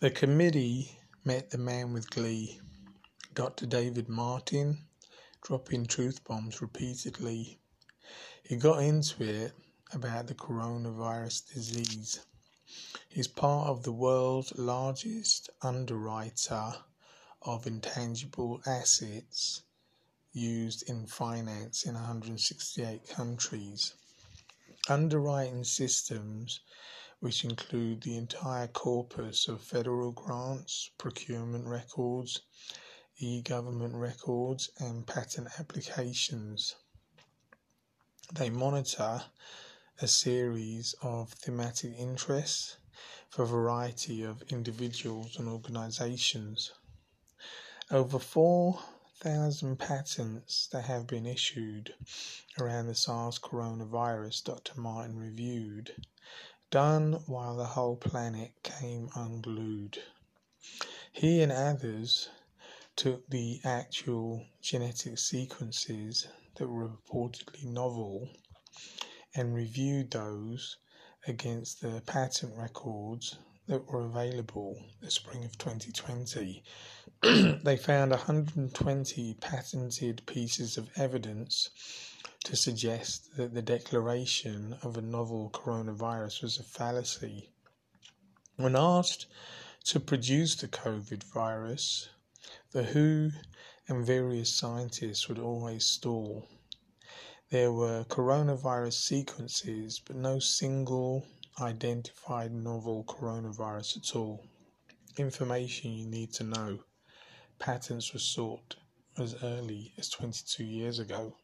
The committee met the man with glee. Dr. David Martin, dropping truth bombs repeatedly. He got into it about the coronavirus disease. He's part of the world's largest underwriter of intangible assets used in finance in 168 countries. Underwriting systems which include the entire corpus of federal grants, procurement records, e-government records and patent applications. They monitor a series of thematic interests for a variety of individuals and organizations. Over 4,000 patents that have been issued around the SARS coronavirus, Dr. Martin reviewed, done while the whole planet came unglued. He and others took the actual genetic sequences that were reportedly novel and reviewed those against the patent records that were available the spring of 2020. they found 120 patented pieces of evidence to suggest that the declaration of a novel coronavirus was a fallacy. When asked to produce the COVID virus, the WHO and various scientists would always stall. There were coronavirus sequences, but no single identified novel coronavirus at all. Information you need to know. Patents were sought as early as 22 years ago.